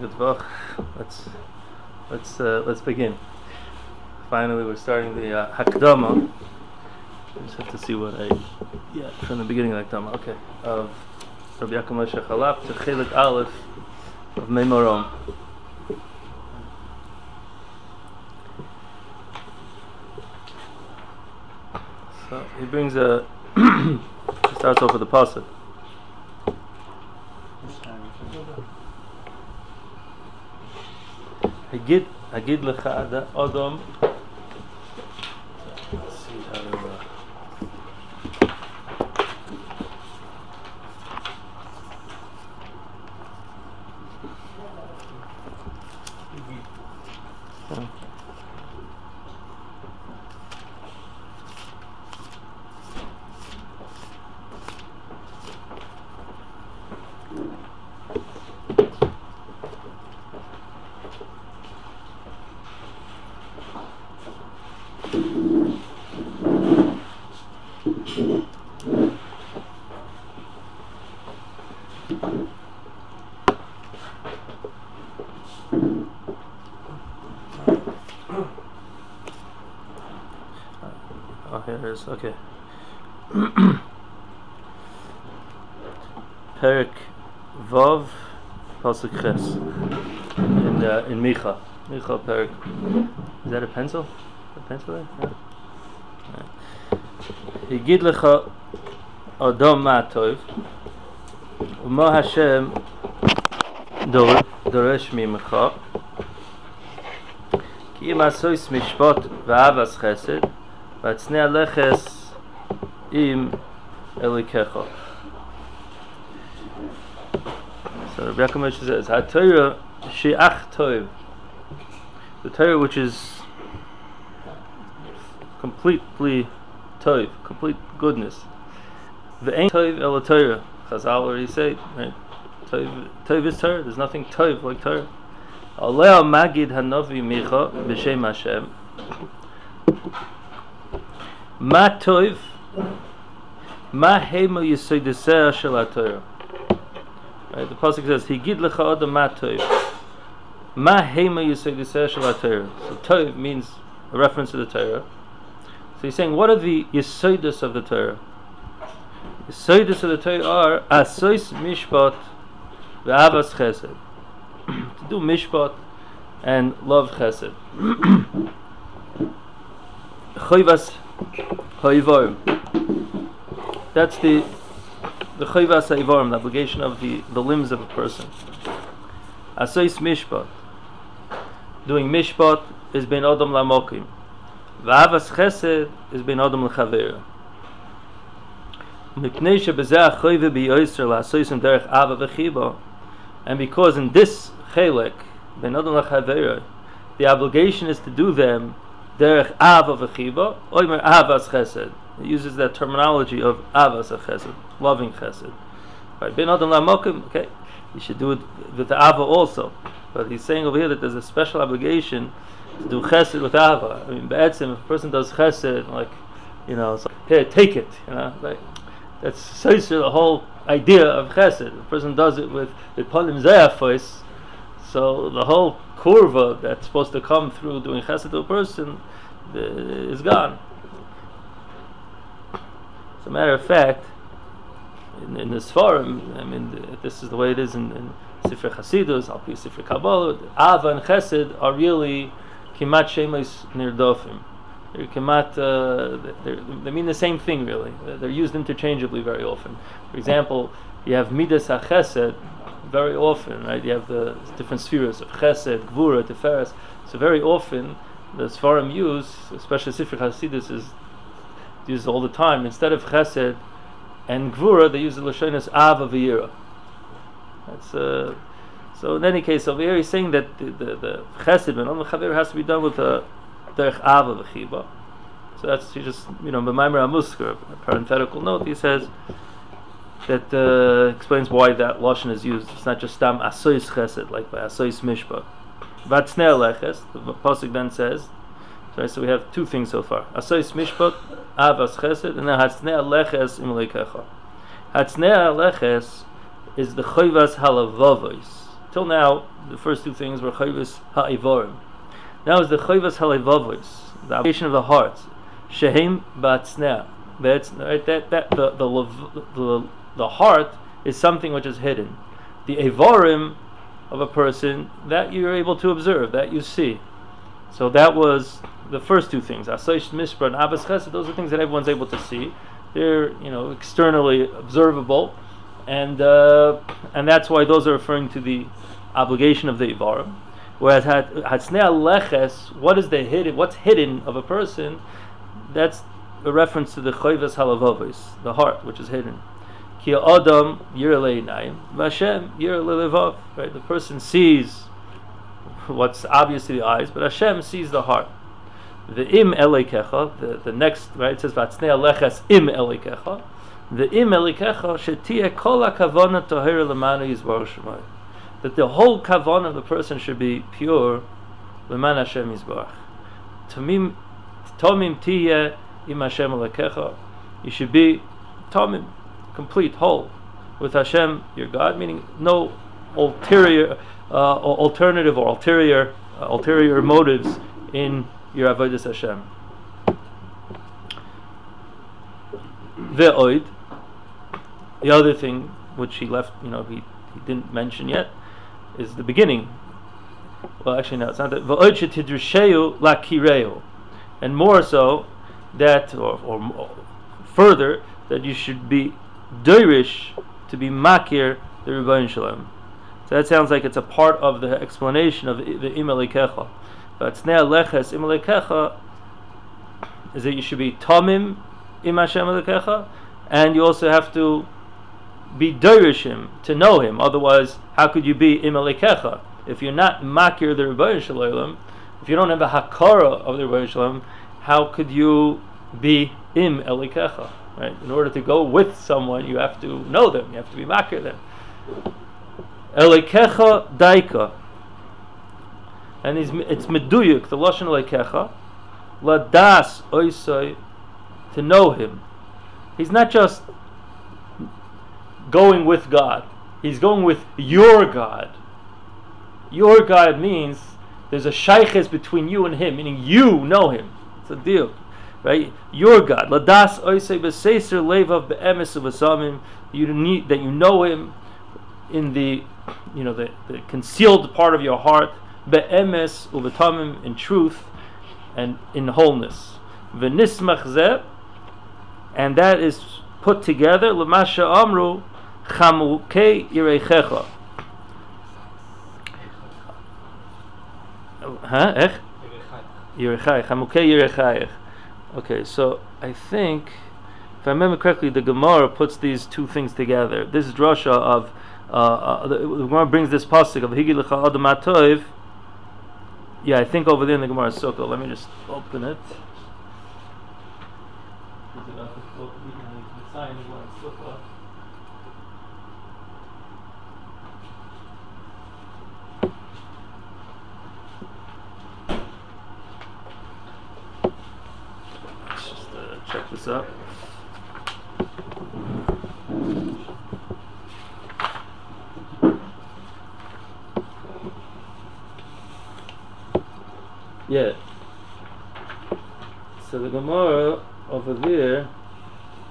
Let's let's uh, let's begin. Finally, we're starting the uh, Hakdama. I just have to see what I yeah from the beginning of the Hakdama. Okay, of Rabbi Yaakov Moshe Charlap to Chelik Aleph of Mei Marom. So he brings a starts off with a pasuk. אגיד, אגיד לך אדום, Pasuk Ches in uh, in Micha. Micha Perik. Is that a pencil? A pencil there? Yeah. Higid lecha Adam ma tov ומה השם דור- דורש ממך כי אם עשויס משפט ואהבס חסד והצנע לכס עם אלוקיך. So Rabbi Yaakov says, "HaTorah she'ach toiv." The Torah which is completely toiv, complete goodness. The ain't toiv el Torah. Chazal already said, right? Toiv, is Torah. There's nothing toiv like Torah. Aleh magid hanavi micha b'shem Hashem. Ma toiv, ma hema yisoideseh shel Torah." Right, the pasuk says, "Higid lecha adam ma tov." Ma hema yisodiseh shel. So tov means a reference to the Torah. So he's saying, what are the yisodis of the Torah? Yisodis of the Torah are asois mishpat ve'avas chesed. to do mishpat and love chesed. Choivas Hoivorim. That's the the Choivas Hoivorim, the obligation of the, the limbs of a person. Asois Mishpat. Doing Mishpat is Ben Adam Lamokim. V'avas Chesed is Ben Adam L'Chavera. Mipnei shebezeh achoyve biyoyser la'asoisim derech ava v'chiba. And because in this chelek, Ben Adam L'Chavera, the obligation is to do them derech ava v'chiba, oimer avas chesed. It uses that terminology of avas of chesed, loving chesed. Right, bin adam lamokim, okay, you should do it with the ava also. But he's saying over here that there's a special obligation to do chesed with ava. I mean, be'etzim, if a person does chesed, like, you know, here, take it, you know, like, that's such the whole idea of chesed. The person does it with the palim zayafos, so the whole kurva that's supposed to come through doing chesed to a person uh, is gone. As a matter of fact, in, in this forum, I mean, th- this is the way it is in, in Sifrei Chasidus, Alpi Sifrei Kabbalah. Ava and Chesed are really kimat shemes nirdofim. They're kimat, uh, they're, they mean the same thing really. They're used interchangeably very often. For example, you have midas hachesed very often, right? You have the different spheres of chesed, gvura, tiferes. So very often, the Sfarim use, especially Sifrei Hasidus, is used all the time. Instead of chesed and gvura, they use the lashonis ava v'yira. That's uh, so. In any case, over here he's saying that the the, the chesed Olam Chaver has to be done with a derech ava v'chiba. So that's he just you know b'maimer amusker. A parenthetical note. He says that uh, explains why that lashon is used. It's not just stam asois chesed like by asois mishpat. Vatsnei leches. The pasuk then says. So, we have two things so far. Asois mishpat, avas chesed, and then hatsnei leches im leikecha. Hatsnei leches is the choivas halavavos. till now, the first two things were chayvus ha'ivorim. Now is the chayvus ha'levavos, the obligation of the heart. Shehem ba'atzneh. That's right. That that the the the the heart is something which is hidden. The evorim of a person that you're able to observe, that you see. So that was the first two things. Asaish Mispra and Abbas Chesed, those are things that everyone's able to see. They're, you know, externally observable. And uh, and that's why those are referring to the obligation of the Ivarim. Whereas Hatsnei Leches, what is the hidden, what's hidden of a person, that's a reference to the Choivas Halavavis, the heart, which is hidden. Ki Adam Yiraleinayim, Vashem Yiralevav. Right, the person sees what's obvious to the eyes, but Hashem sees the heart. The im elikecha, the, the next, right, it says, Vatsnei aleches im elikecha. The im elikecha, shetia kol kavana tohir lemanu yizbar shemai. That the whole kavan of the person should be pure, leman Hashem yizbarach. Tomim, tomim tiye im Hashem elikecha. You should be tomim, complete, whole, with Hashem, your God, meaning no ulterior, alternative or ulterior, uh, ulterior motives in your avodas Hashem. Ve'oid, the other thing which he left, you know, he, he didn't mention yet, is the beginning. Well, actually, no, it's not that. Ve'oid shetidrisheu lakireu, and more so that, or, or further, that you should be doirish to be makir the Rebbein Shalom. So that sounds like it's a part of the explanation of the, Imelikecha. But Tznei Leches Imelikecha is that you should be Tomim Im Hashem Elikecha, and you also have to be Derishim to know Him. Otherwise, how could you be Imelikecha? If you're not Makir the Rebbein Shalom, if you don't have a Hakara of the Rebbein Shalom, how could you be Im Elikecha? Right? In order to go with someone, you have to know them. You have to be Makir them. Elekecha daika. And it's meduyuk, the lashon elekecha, ladas oisoi, to know him. He's not just going with God. He's going with your God. Your God means there's a shayches between you and him, meaning you know him. It's a deal. Right? Your God. Ladas oisei b'seiser levav be'emes of You need that you know him in the you know the, the concealed part of your heart be'emes uvetamim in truth and in wholeness. V'nismach and that is put together l'masha amru chamukei yireichecha huh? Ech? Okay so I think if I remember correctly the Gemara puts these two things together. This is drasha of uh, uh, the, Gemara brings this pasuk of Higilicha Adam Atoiv. Yeah, I think over there in the Gemara Sukkah. Let me just open it. Let's just uh, check this up. Yeah. So the Gemara over there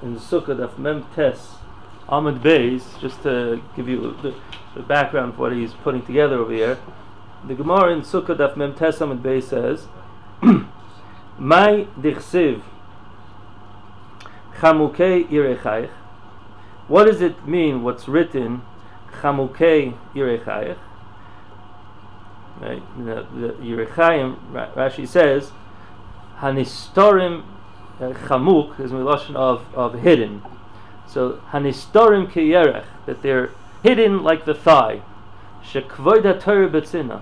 in Sukkah of Mem Tes Ahmed Beis, just to give you the, the, background for what he's putting together over here. The Gemara in Sukkah of Mem Tes Ahmed Beis says, "My dichsiv chamukei irechayich." What does it mean? What's written chamukei irechayich? Right? The, the Yerechaim, Rashi says, Hanistorim uh, chamuk is relation of, of hidden. So Hanistorim kiyerech, that they're hidden like the thigh. Shekvoid Torah betzina,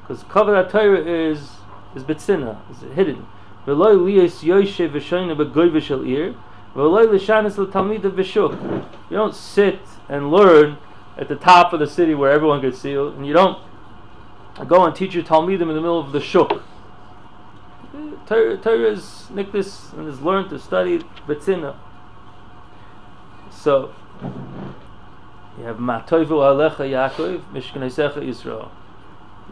because kavod Torah is is betzina, is hidden. V'loy liyos yoshe v'shoyne b'goy v'shel ir, v'loy l'shanis l'talmid. You don't sit and learn at the top of the city where everyone can see you, and you don't go and teach your Talmidim in the middle of the shuk. Torah is nikdis and is learned to study betzina. So You have Matoivu Alecha Yaakov, Mishkanesecha Yisrael.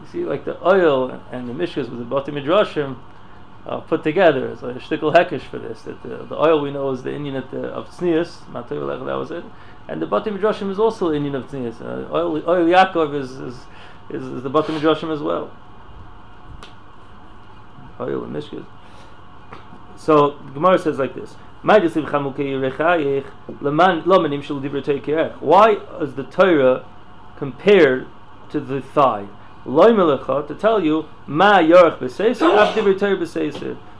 You see, like the oil and the mishkas with the Bati Midrashim uh, put together. It's like a shtickle hekish for this. That the, the, oil we know is the Indian the, of Tznius, Matoivu Alecha, that was it. And the Bati Midrashim is also Indian of Tznius. Uh, oil, oil Yaakov is, is, is, is the Bati Midrashim as well. Oh, Oil and mishkas. So Gemara says like this. Why is the Torah compared to the thigh? To tell you,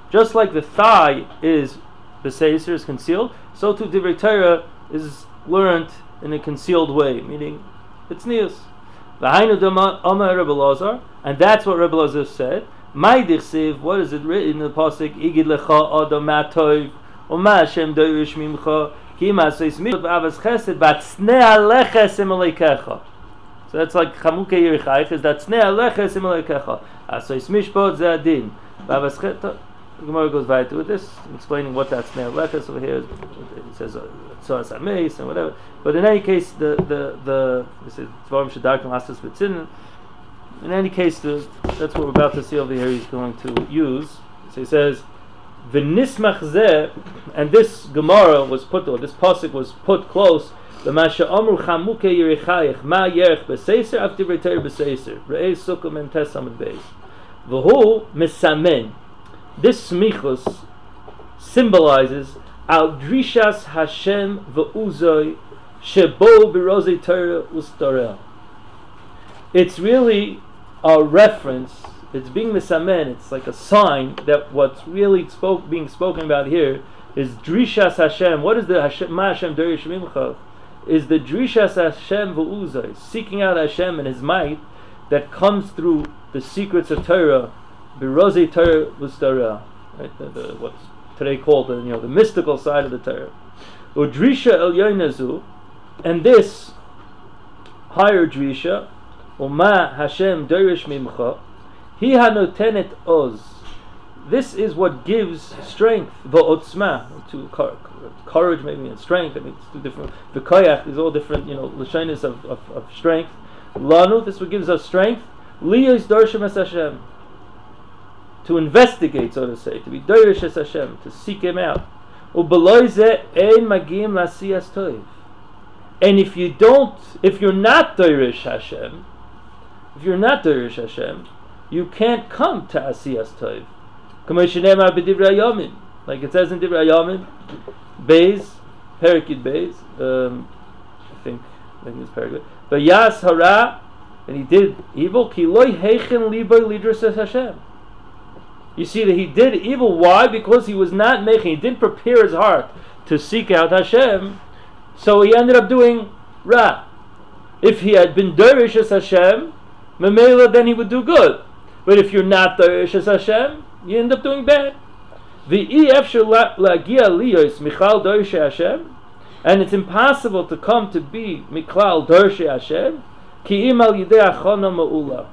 just like the thigh is b'seiser, is concealed, so too divrei Torah is learned in a concealed way, meaning it's nius. And that's what Rebbe Lazar said. My dichsiv, what is it written in the pasuk? Igid lecha adam matov, uma Hashem doirish mimcha, ki maseis mitzvot v'avas chesed, bat snei aleches imalekecha. So that's like chamuke yirichayich, is that snei aleches imalekecha. Asois mishpot ze adin. V'avas chesed, the Gemara goes right with this, explaining what that snei aleches over here. It says uh, tzoras ameis and whatever. But in any case, the the the this is dvarim shedarkim asas b'tzinin in any case, the, that's what we're about to see over here. He's going to use. So he says, "V'nismach zeh," and this Gemara was put, or this pasuk was put close. The Masha Amru Chamuke Yerichayich Ma Yerich B'Seiser Divrei Torah B'Seiser Re'ei Sukkah Mem Tes Amud Beis V'hu Misamen This smichus symbolizes Al Drishas Hashem V'Uzoi Shebo B'Rozei Torah It's really a reference. It's being misamen. It's like a sign that what's really spoke, being spoken about here is drishas Hashem. What is the Hashem? Ma Hashem? Is the drishas Hashem v'uzay, seeking out Hashem and His might that comes through the secrets of Torah, birozi Torah what's today called the you know the mystical side of the Torah. Udrisha el yoinazu, and this higher drisha Uma Hashem Derish Mimcha, He Hanotenet Oz. This is what gives strength, va'otzma, to courage maybe and strength. I mean, it's two different. The koyach is all different, you know, lashonis of, of, of strength. Lanu, this what gives us strength. Liyos Darshim Es Hashem. To investigate, so to say, to be Derish Es Hashem, to seek Him out. Toiv. And if you don't, if you're not Derish Hashem, if you're not Derish Hashem, you can't come to Asiyas Tov. Like it says in Divrei Yamin, Beis, Perikid Beis, um, I think, I think it's Perikid. But Yas Hara, and he did evil, Ki loy heichen liboy lidras Hashem. You see that he did evil. Why? Because he was not making, he didn't prepare his heart to seek out Hashem. So he ended up doing Ra. If he had been Derish as Hashem, Memela, then he would do good. But if you're not Darish as Hashem, you end up doing bad. The liyos michal Darish Hashem, and it's impossible to come to be miklal Darish Hashem, ki imal yidei achona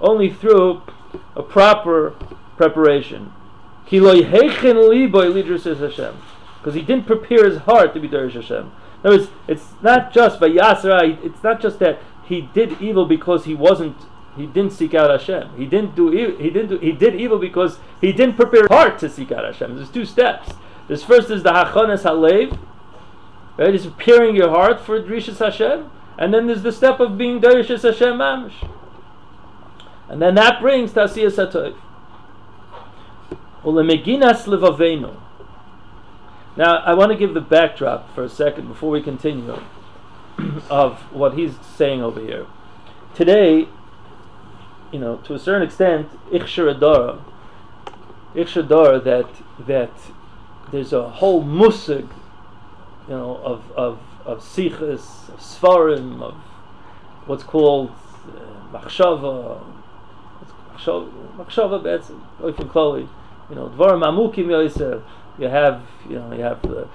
only through a proper preparation. Because he didn't prepare his heart to be Darish Hashem. In other words, it's not just by Yasra, it's not just that he did evil because he wasn't he didn't seek out Hashem. He didn't do he didn't do, he did evil because he didn't prepare his heart to seek out Hashem. There's two steps. This first is the hachones halev, right? Is preparing your heart for drishas Hashem, and then there's the step of being drishas Hashem mamish, and then that brings tasiyas hatov. Now I want to give the backdrop for a second before we continue of what he's saying over here. Today, you know, to a certain extent, Ichsharadara, Ichshadara, that that there's a whole musig, you know, of of of sichas, of svarim, of what's called uh, machshava, machshava betzim, oifin you know, dvarim amukim yoiser. You have, you know, you have the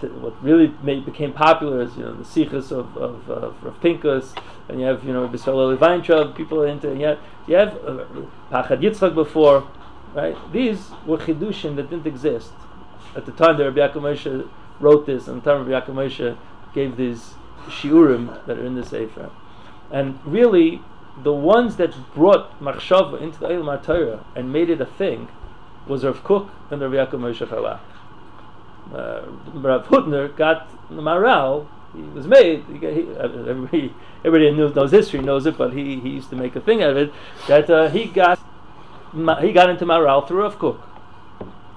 to, what really made, became popular is you know the sikhs of of, of Rav Pinkus, and you have you know Bisrael Weintraub, people into, and you have you have uh, Pachad Yitzchak before, right? These were chidushim that didn't exist at the time that Rabbi Yaakov wrote this, and the time Rabbi Yaakov gave these shiurim that are in the sefer, and really the ones that brought machshava into the Eilam Torah and made it a thing was Rav Kook and Rav Yaakov Moshe Chalak. Uh, Rav Hutner got the Maral. He was made. He, he, uh, everybody, everybody knows, knows history, knows it, but he, he used to make a thing out of it. That uh, he got he got into Maral through Rav Kook,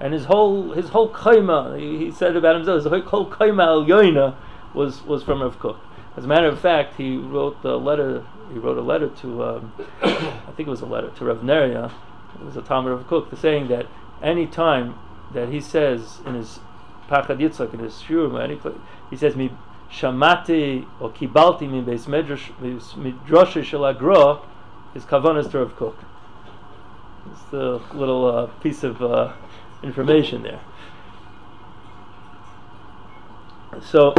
and his whole his whole kaima. He, he said about himself, his whole kaima al yoina was was from Rav Kook. As a matter of fact, he wrote the letter. He wrote a letter to, um, I think it was a letter to Rav Neria. It was a Talmud of Kook, saying that any time that he says in his Pachad Yitzchak in his Shurim, any place, he says me shamati or kibalti min beis midrash shel agra, his kavanah to Rav Kook. It's the little uh, piece of uh, information there. So,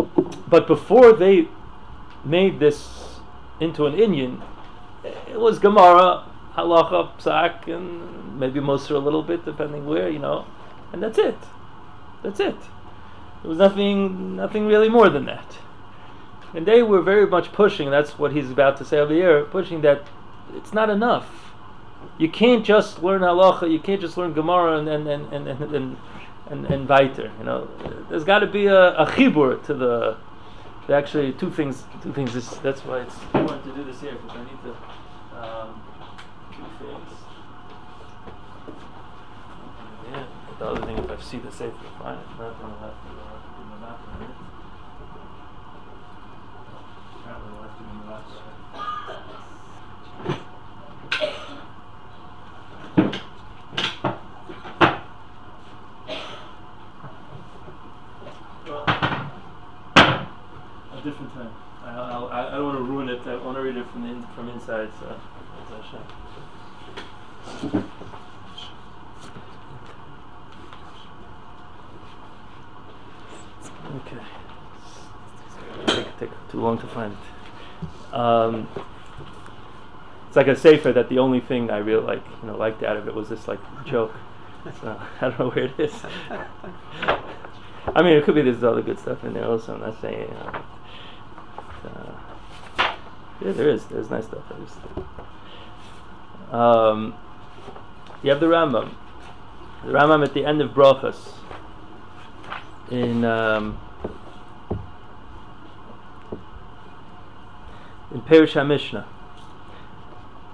but before they made this into an Indian, it was Gemara, Halacha, Psak, and maybe Moser a little bit, depending where, you know, and that's it. That's it. There was nothing, nothing really more than that. And they were very much pushing, that's what he's about to say over here, pushing that it's not enough. You can't just learn halacha, you can't just learn Gemara and and and and and, and, and weiter. You know, there's got to be a, a chibur to the actually two things. Two things. This, that's why it's important to do this here because I need to. Um, two things. Yeah. The other thing, if I see the safe, fine. If not, then I'll have to do my map on it. Apparently, I'll have to do my map. Well, a different time. I, I'll, I, I don't want to ruin it. I want to read it from the in, from inside. So, that's Hashem. Okay. Take, take too long to find it. Um, it's like a safer that the only thing I really like, you know, liked out of it was this like joke. So I don't know where it is. I mean, it could be there's other good stuff in there also. I'm not saying. Know, uh, yeah, there is. There's nice stuff. Just, um, you have the Rambam. The Rambam at the end of Brachas in um, in Perish HaMishnah.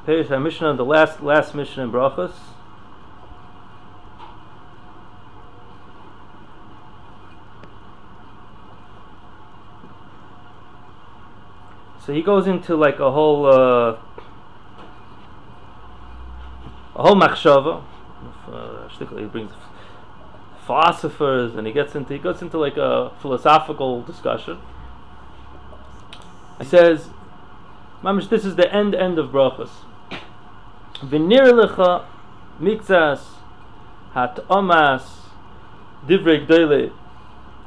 Perish HaMishnah, the last last Mishnah in Brachas. So he goes into like a whole uh, a whole machshava. Uh, he brings philosophers, and he gets into he goes into like a philosophical discussion. He says, "Mamish, this is the end end of brachas. V'nir lecha mikzas hat omas divrei gdele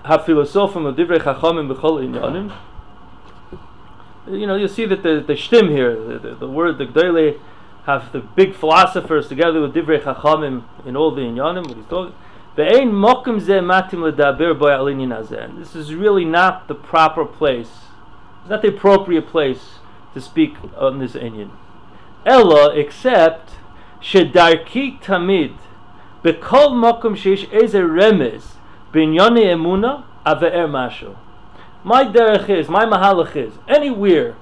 ha filosofim divrei chachamim b'chol inyanim." you know, you see that the, the shtim here, the, the, the word, the gdele, have the big philosophers together with divrei chachamim in all the inyanim, what he's talking. This is really not the proper place. It's not the appropriate place to speak on this inyan. Ella, except shedarki tamid bekol makom sheish eze remez binyane emuna ave'er mashu. My derech is, my mahalach is, anywhere,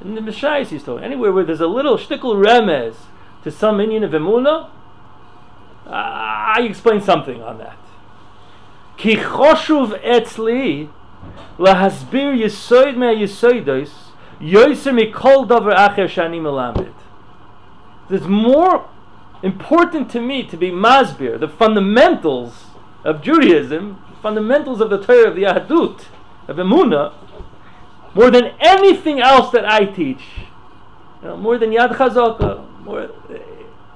in the Mishais he's talking, anywhere where there's a little shtickle remez to some inyan of emuna, I explain something on that. Ki choshuv etzli lahasbir yisoid me yisoidos It's more important to me to be masbir, the fundamentals of Judaism, fundamentals of the Torah of the Yahadut, of Emunah, more than anything else that I teach. You know, more than Yad Chazaka, more, eh,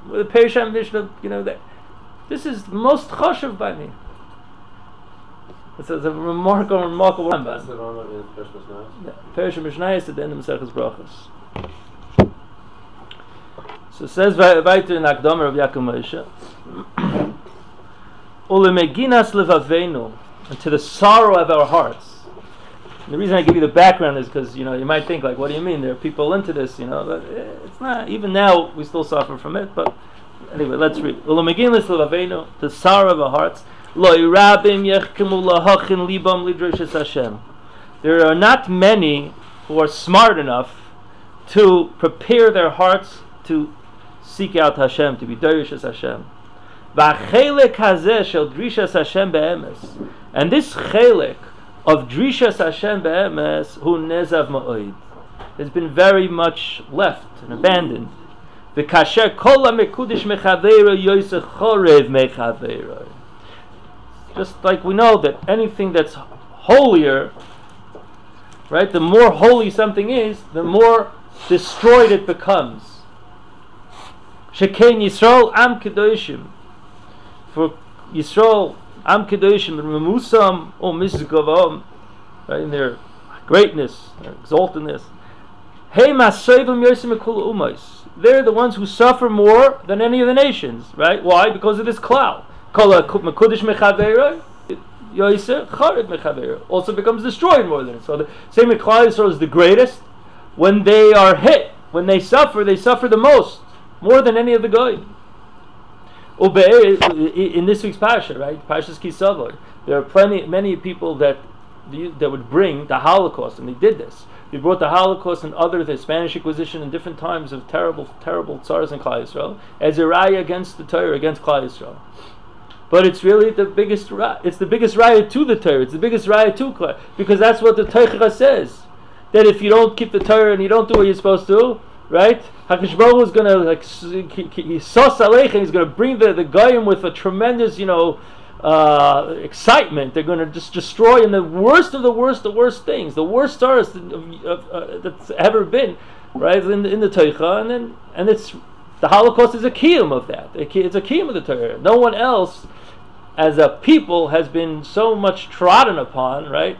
more the Perisham Mishnah, you know, that this is most choshev by me. It's a, it's a remarkable, remarkable Rambam. Perisham Mishnah is at the end of Maseches Brachos. So it says weiter in Akdomer of Yaakov Moshe, Ulemeginas levavenu, and to the sorrow of our hearts, And the reason I give you the background is because you know you might think like, what do you mean? There are people into this, you know? But eh, it's not. Even now, we still suffer from it. But anyway, let's read. The sorrow of our hearts. There are not many who are smart enough to prepare their hearts to seek out Hashem, to be Darish as Hashem. And this chelik of Drishas Hashem be'emes hu nezav ma'oid has been very much left and abandoned. V'kasher kol ha-mekudish mechaveira yosech chorev mechaveira. Just like we know that anything that's holier, right, the more holy something is, the more destroyed it becomes. Shekain Yisrael am kedoshim. For Yisrael am kedoshim memusam o misgavam, right, in their greatness, their exaltedness. Hey masayvim yosim umais. They're the ones who suffer more than any of the nations, right? Why? Because of this cloud. Kol mekudish mechaveira. Also becomes destroyed more than it. So the same Klal Yisrael is the greatest. When they are hit, when they suffer, they suffer the most, more than any of the goyim. In this week's parasha, right, Parashas Kisavod, there are plenty, many people that that would bring the Holocaust, and they did this. They brought the Holocaust and other the Spanish Inquisition in different times of terrible, terrible tsars in Klal Yisrael as a raya against the Torah, against Klal Yisrael. But it's really the biggest it's the biggest riot to the Torah. It's the biggest riot to Klal because that's what the Torah says. That if you don't keep the Torah and you don't do what you're supposed to, right? Hakadosh Baruch is going to like sos aleichem. He's going to bring the the goyim with a tremendous, you know, uh, excitement. They're going to just destroy in the worst of the worst, the worst things, the worst stars uh, that's ever been, right? In the, in the Torah, and then and it's the Holocaust is a kiyum of that. It's a kiyum of the Torah. No one else as a people has been so much trodden upon, right?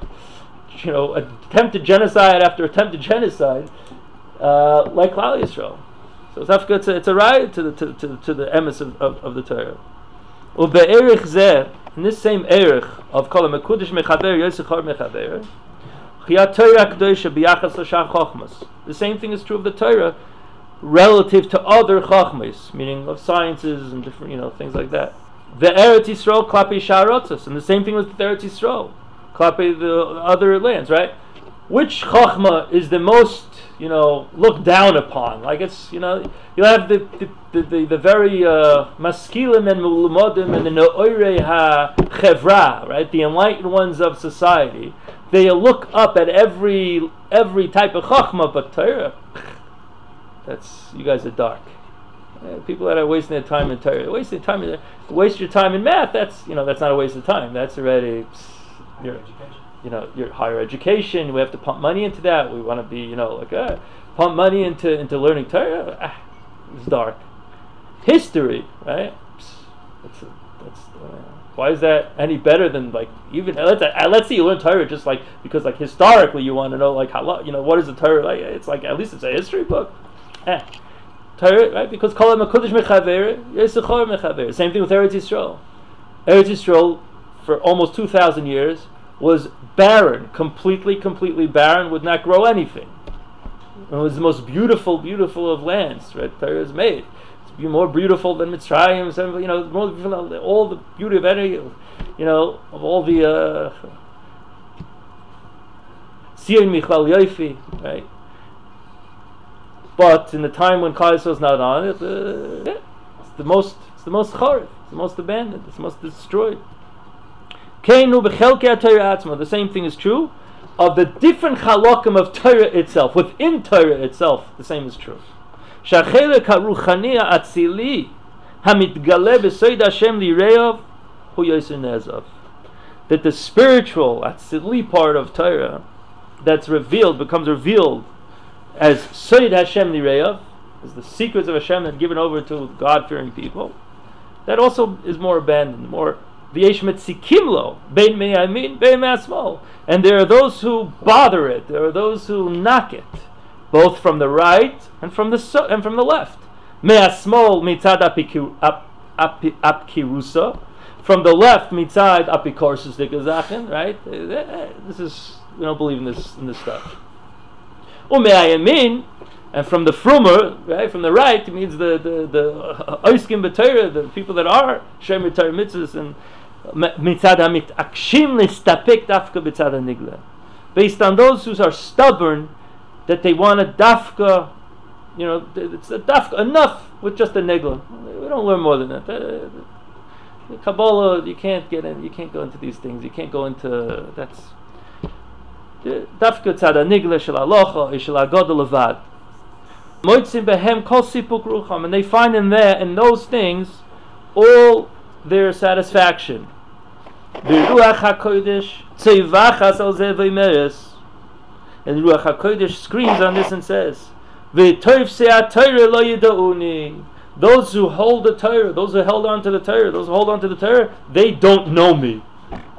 You know, attempted genocide after attempted genocide, uh, like Klal Yisrael. So it's, it's a, it's a right to the to, to, to the emes of, of, of the Torah. Ube'erich zeh, in this same erich of kol mekudish mechaber yosechar mechaber, the same thing is true of the Torah relative to other chachmas, meaning of sciences and different, you know, things like that the Eretz Yisrael klapi sharotzos, and the same thing with the Eretz Yisrael klapi the other lands, right? Which chachma is the most, you know, looked down upon? Like it's, you know, you have the the, the, the, the very uh, maskilim and mulumodim and the noire ha chevra, right? The enlightened ones of society. They look up at every every type of chachma, but Torah, that's you guys are dark. Uh, people that are wasting their time Torah, wasting time in waste your time in math. That's you know that's not a waste of time. That's already your you know your higher education. We have to pump money into that. We want to be you know like uh, pump money into into learning Torah. Ah, it's dark. History, right? That's, that's uh, why is that any better than like even uh, let's uh, let's see you learn Torah just like because like historically you want to know like how you know what is the Torah like? It's like at least it's a history book. Torah, right? Because Kol HaMakudish Mechaver, Yisachor Mechaver. Same thing with Eretz Yisrael. Eretz Yisrael, for almost 2,000 years, was barren, completely, completely barren, would not grow anything. It was the most beautiful, beautiful of lands, right? Torah is made. It's more beautiful than Mitzrayim, you know, all the beauty of any, you know, of all the, uh, Sion Michal Yofi, right? But in the time when Klal is not on it, uh, it's the most, it's the most chariv, it's the most abandoned, it's the most destroyed. The same thing is true of the different halakim of Torah itself. Within Torah itself, the same is true. That the spiritual, atzili part of Torah that's revealed becomes revealed as Soid Hashem Nireyav, as the secrets of Hashem that given over to God fearing people, that also is more abandoned, more V'yesh metzikimlo, bein me'amin, bein me'asmol. And there are those who bother it, there are those who knock it, both from the right and from the so, and from the left. Me'asmol mitzad apkirusa, from the left mitzad apikorsus dikazachen, right? Eh, eh, eh, this is we don't believe in this in this stuff. Umeayamin, and from the frumer, right, from the right, it means the the the uh, oiskim b'Torah, the people that are shemer Torah mitzvahs and uh, mitzad hamit akshim listapik dafka b'tzad nigla, based on those who are stubborn that they want a dafka, you know, it's a dafka enough with just a nigla. We don't learn more than that. The Kabbalah, you can't get in, you can't go into these things. You can't go into that's dafka tzad nigla shel alocha shel agoda levad. Moitzim behem kol sipuk rucham, and they find in there in those things all their satisfaction. V'ruach hakodesh tzevachas al zeh and Ruach HaKodesh screams on this and says, se'at Torah lo yida'uni. Those who hold the Torah, those who held on to the Torah, those who hold on to the Torah, they don't know me.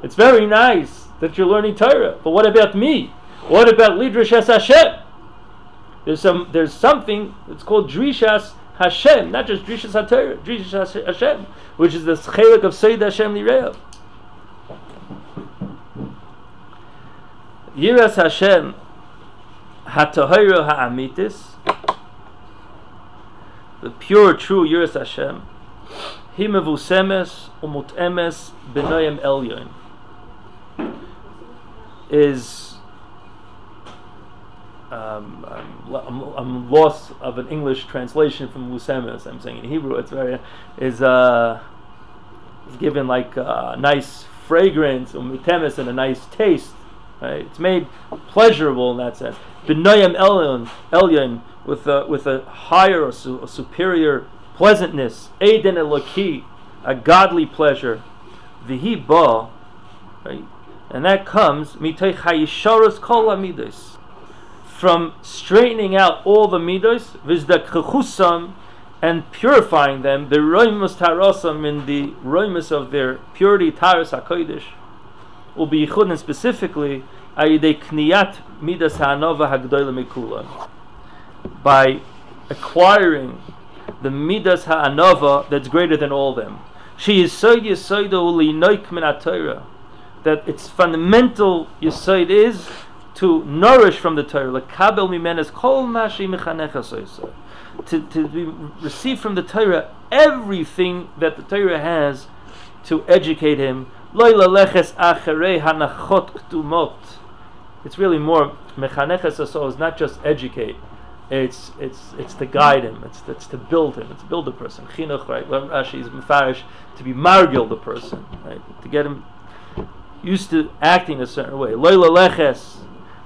It's very nice that you're learning Torah, but what about me? What about Lidrash Hashem? There's some. There's something. It's called Drishas Hashem, not just Drishas HaTorah, Drishas Hashem, which is the chelik of Seyd Hashem Lireav. Yiras Hashem Hatahira Ha'amitis, the pure, true Yiras Hashem, Himevusemes Umutemes Benoyim Elyon, is um, I'm, I'm, lost of an English translation from Musemes. I'm saying in Hebrew, it's very is uh, given like a nice fragrance, umutemes, and a nice taste. Right? It's made pleasurable in that sense. B'noyam elyon, elyon with a, with a higher, a, su- superior pleasantness. Eden eloki, a godly pleasure. Vihi ba, right? And that comes mitay chayisharos kol amidos from straightening out all the midos, vizdak and purifying them, the roimus tarosam in the roimus of their purity, taras hakodesh, will be yichud and specifically ayidei kniyat midas ha'anova hagdoyle mikula, by acquiring the midas ha'anova that's greater than all them. She is so yisoida uli noik min that its fundamental yisoid is to nourish from the Torah, lekabel to to be, receive from the Torah everything that the Torah has to educate him. It's really more mechaneches is not just educate. It's it's it's to guide him. It's it's to build him. It's to build a person. Chinuch, right? Rashi is mefarish to be margil the person, right? To get him used to acting a certain way. Loila leches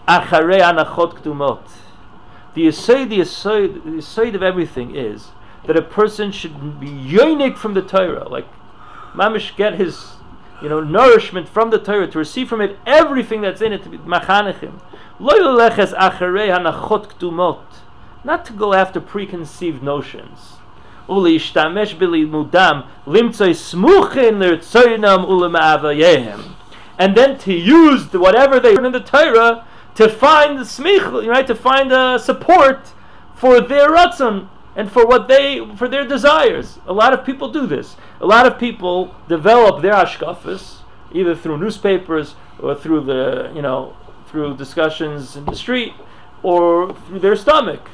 Acharei anachot ktumot. The aside, of everything is that a person should be yoinik from the Torah, like mamish get his, you know, nourishment from the Torah to receive from it everything that's in it to be machanechim. Loyaleches acharei anachot ktumot, not to go after preconceived notions. Bili mudam limtzoi smuchin lertzoinam ulema'avayehem. And then to use whatever they learn in the Torah to find the smich, right? To find a support for their ratzon and for what they for their desires. A lot of people do this. A lot of people develop their ashkafas either through newspapers or through the you know through discussions in the street or through their stomach.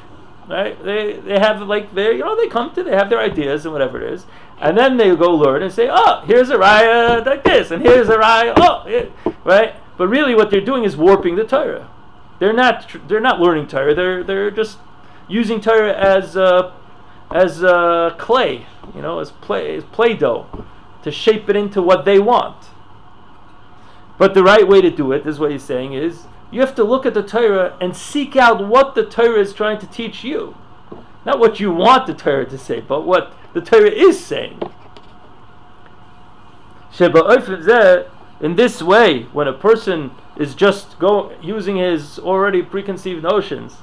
Right? They they have like they you know they come to they have their ideas and whatever it is, and then they go learn and say, oh, here's a raya like this, and here's a raya, oh, right? But really, what they're doing is warping the Torah. They're not they're not learning Torah. They're they're just using Torah as uh, as uh, clay, you know, as play as play dough to shape it into what they want. But the right way to do it, is what he's saying, is you have to look at the Torah and seek out what the Torah is trying to teach you. Not what you want the Torah to say, but what the Torah is saying. In this way, when a person is just go using his already preconceived notions,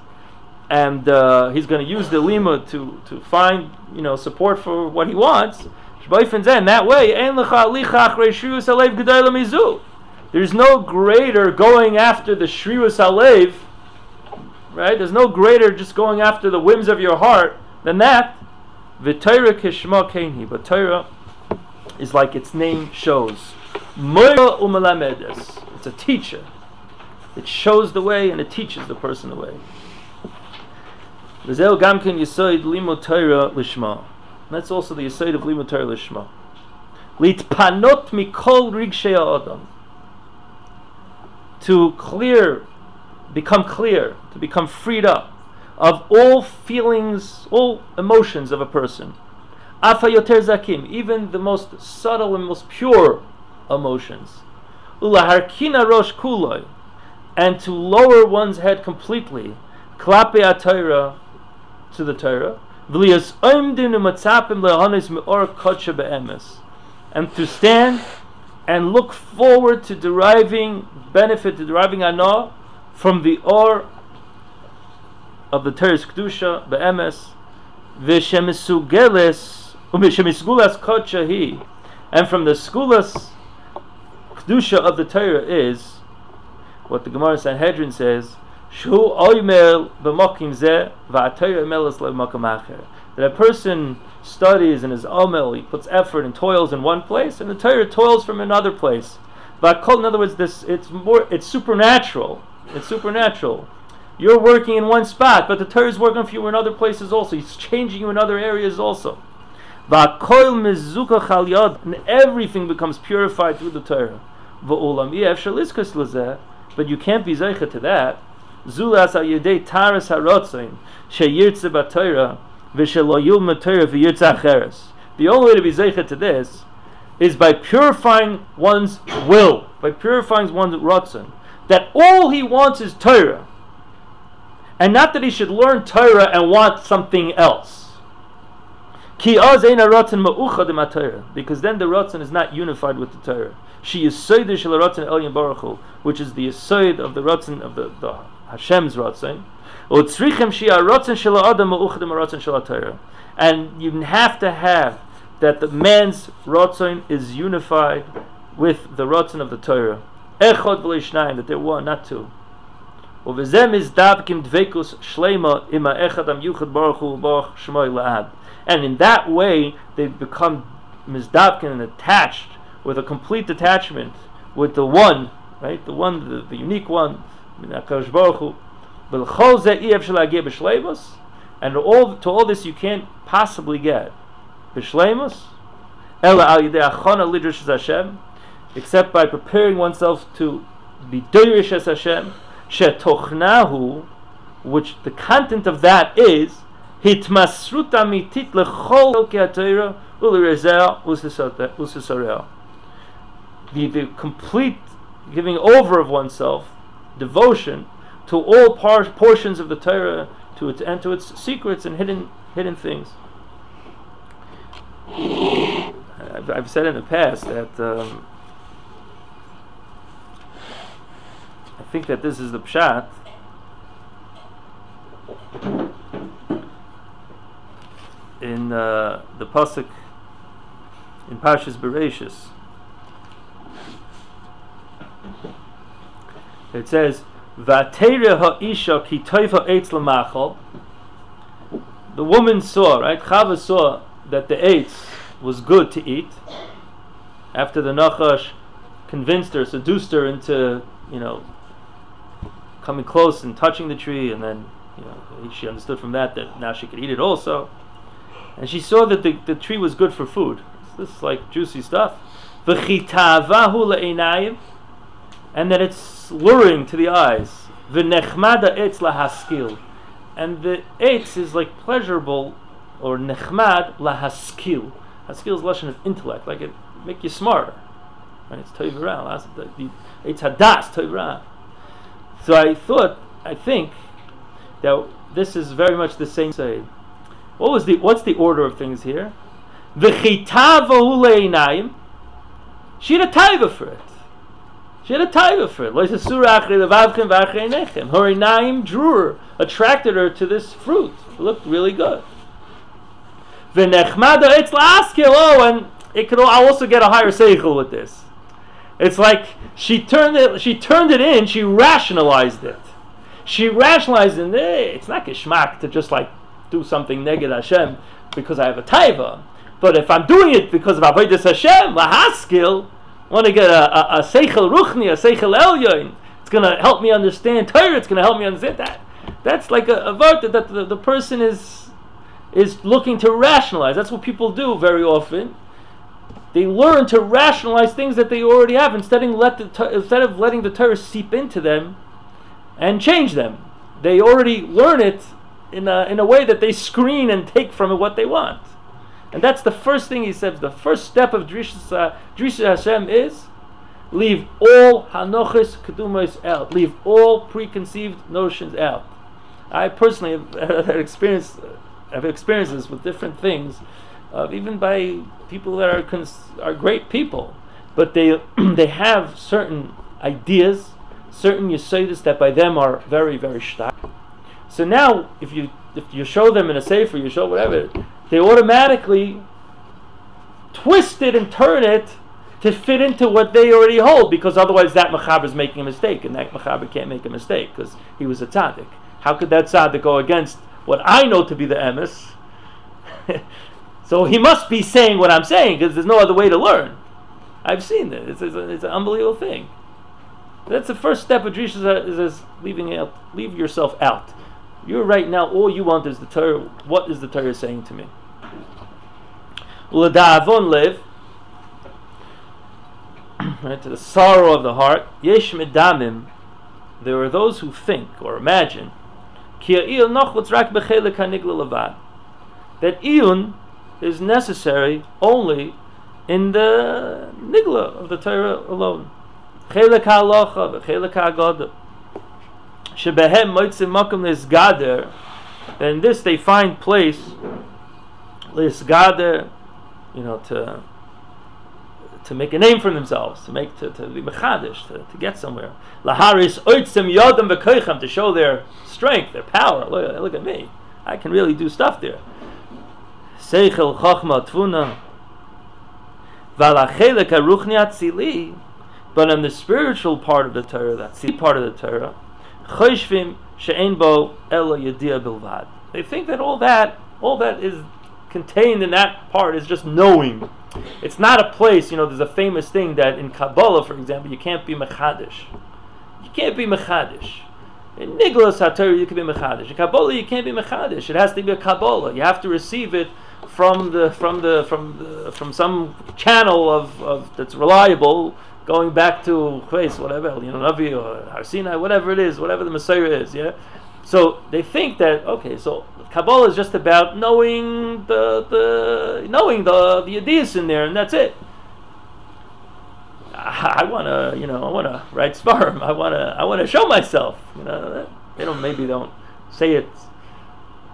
and uh, he's going to use the lima to to find you know support for what he wants. In that way, there's no greater going after the shrius alev, right? There's no greater just going after the whims of your heart than that. V'Torah kishma kenhi, but Torah is like its name shows. Moira umelamedes. It's a teacher. It shows the way and it teaches the person the way. That's also the yisoid of limud Torah lishma. Litpanot mikol rigshei adam. To clear, become clear, to become freed up of all feelings, all emotions of a person. Afa yoter zakim, even the most subtle and most pure emotions. Ulaharkina rosh kuloi, and to lower one's head completely, klape Torah, to the Torah, v'liyas oimdin u'matzapim le'hanis me'or kodsha be'emes, and to stand and look forward to deriving benefit, to deriving anah from the or of the Torah's kedusha be'emes, v'shemisugeles u'mishemisugulas kodsha hi, and from the skulas kedusha of the Torah is what the Gemara Sanhedrin says Shu oimel b'mokim zeh v'atayr oimelas le'mokim acher. That a person studies and is omel, he puts effort and toils in one place, and the Torah toils from another place. V'akol, in other words, this it's more it's supernatural. It's supernatural. You're working in one spot, but the Torah is working for you in other places also. He's changing you in other areas also. And everything becomes purified through the Torah. But you can't be zeicha to that Zulas al yedei taras harotzain sheyirtze b'Torah v'shelo. The only way to be zeicha to this is by purifying one's will, by purifying one's rotzon. That all he wants is Torah, and not that he should learn Torah and want something else. Because then the rotzon is not unified with the Torah. She is soidish rotzon elyon baruch which is the soid of the rotzon of the, the Hashem's Ratzon. And you have to have that the man's Ratzon is unified with the Ratzon of the Torah. Echod v'leishnayim, that they're one, not two. Uvezem is davkim dvekus shleima ima echad am yuchad baruch hu baruch shmoy la'ad. And in that way, they become mizdavkin and attached with a complete detachment with the one, right? The one, the, the unique one, Hakadosh Baruch Hu. And all to all this you can't possibly get b'shleimus. Ela al yidei achona lidrash Hashem except by preparing oneself to be doirish as Hashem, shetochnahu, which the content of that is hitmasrut amitit lechol usisarel. The, the complete giving over of oneself devotion to all par- portions of the Torah, to its and to its secrets and hidden hidden things. I've, I've said in the past that um, think that this is the pshat. In uh, the pasuk in Parshas Bereshis, It says, "Vatere ha'isha ki toifa eitz lamachol." The woman saw, right? Chava saw that the eitz was good to eat. After the Nachash convinced her, seduced her into, you know, coming close and touching the tree, and then, you know, she understood from that that now she could eat it also. And she saw that the, the tree was good for food. This is like juicy stuff and that it's luring to the eyes. And the etz is like pleasurable or nechmad lahaskil. Haskil is lashon of intellect, like it make you smarter. Right? It's toivra. The etz hadas toivra. So I thought, I think that this is very much the same say. What was the what's the order of things here? The V'chitavahu She had a taiva for it. She had a taiva for it. Her name drew her, attracted her to this fruit. It looked really good. Oh, and it could I also get a higher seichel with this. It's like she turned it. She turned it in. She rationalized it. She rationalized it. Eh, it's not geschmack to just like do something negative Hashem because I have a taiva. But if I'm doing it because of avodas Hashem, lahaskil, I want to get a, a, a seichel ruchni, a seichel elyon, It's going to help me understand Torah. It's going to help me understand that. That's like a, a word that, that the, the person is is looking to rationalize. That's what people do very often. They learn to rationalize things that they already have instead of, let the, instead of letting the Torah seep into them and change them. They already learn it in a, in a way that they screen and take from it what they want. And that's the first thing he says. The first step of Drishas, uh, Hashem is leave all Hanochis Kedumos out. Leave all preconceived notions out. I personally have had experience, have experiences with different things, uh, even by people that are cons- are great people, but they they have certain ideas, certain yesodis that by them are very very stark. So now, if you if you show them in a sefer, you show whatever, they automatically twist it and turn it to fit into what they already hold, because otherwise that mechaber is making a mistake, and that mechaber can't make a mistake because he was a tzaddik. How could that tzaddik go against what I know to be the emes? so he must be saying what I'm saying because there's no other way to learn. I've seen it. It's, it's, a, it's an unbelievable thing. That's the first step of Drisha is, is leaving out, leave yourself out. You're right now, all you want is the Torah. What is the Torah saying to me? L'da'avon live, right, to the sorrow of the heart, yesh medamim, there are those who think or imagine, that iyun is necessary only in the nigla of the Torah alone. Chelek ha'alocha v'chelek ha'agodah. Shebehem moitzim makom lisgader. In this they find place lisgader, you know, to to make a name for themselves, to make to, to be mechadish, to, to get somewhere. Laharis oitzim yodam v'koichem to show their strength, their power. Look, look at me, I can really do stuff there. Seichel chachma tvuna. Valachelek aruchni atzili. But on the spiritual part of the Torah, that's the part of the Torah, choshvim she'en bo ela yedia bilvad. They think that all that, all that is contained in that part is just knowing. It's not a place, you know, there's a famous thing that in Kabbalah, for example, you can't be mechadish. You can't be mechadish. In Niglas HaTorah, you can be mechadish. In Kabbalah, you can't be mechadish. It has to be a Kabbalah. You have to receive it from the from the from the, from some channel of, of that's reliable going back to Chves, whatever, you know, Navi or Har Sinai, whatever it is, whatever the Messiah is, yeah. So they think that okay, so Kabbalah is just about knowing the the knowing the the ideas in there, and that's it. I, I want to, you know, I want to write Svarim. I want to, I want to show myself. You know, they don't maybe don't say it.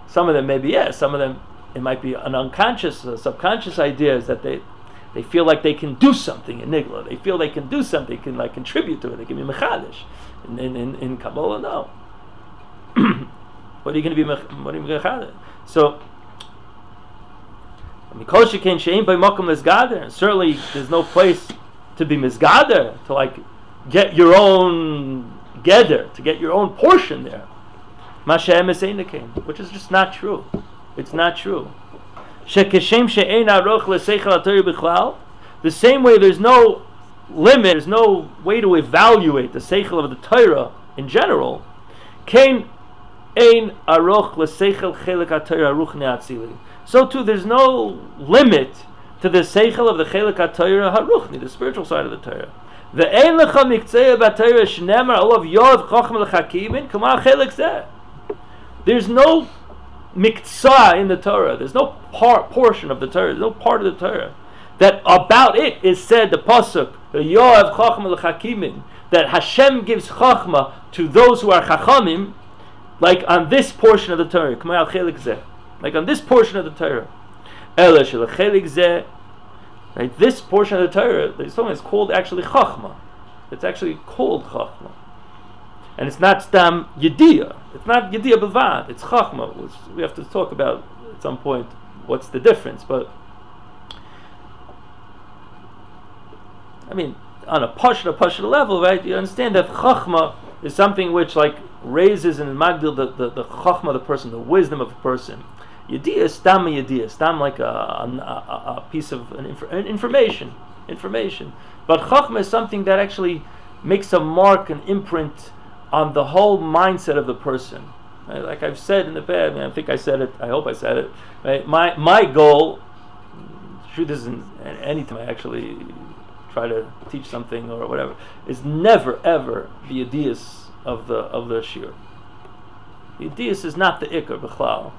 Some of them maybe yes. Some of them it might be an unconscious, uh, subconscious idea is that they they feel like they can do something in Nigla. They feel they can do something, can like contribute to it. They can be mechadish. In, in, in, in Kabbalah, no. what are you going to be? What are you to So, certainly there's no place to be misgader, to like get your own gather, to get your own portion there. Which is just not true. It's not true. The same way there's no limit, there's no way to evaluate the seichel of the Torah in general. So too, there's no limit to the seichel of the chelik haTorah haruchni, the spiritual side of the Torah. The ein lecha shnemar olav chochem lechakimin chelik zeh. There's no miktsah in the Torah. There's no part portion of the Torah. There's no part of the Torah that about it is said the pasuk Yoav Chachma lechakimin that Hashem gives chachma to those who are chachamim, like on this portion of the Torah. Like on this portion of the Torah. Right, this portion of the Torah, the song is called actually chachma. It's actually called chachma and it's not stam yediyah. It's not yediyah bavad. It's chachma, which we have to talk about at some point. What's the difference? But I mean, on a pasha pasha level, right? You understand that chachma is something which like raises in magdil the, the, the chachma of the person, the wisdom of a person. Yediyah is stam yediyah, stam like a, a, a piece of an, inf- an information, information. But chachma is something that actually makes a mark, an imprint on the whole mindset of the person. Right? Like I've said in the past, I, mean, I think I said it. I hope I said it. Right? My my goal, truth isn't anytime I actually try to teach something or whatever, is never ever the ideas of the of the shir. The ideas is not the ikar b'chlal.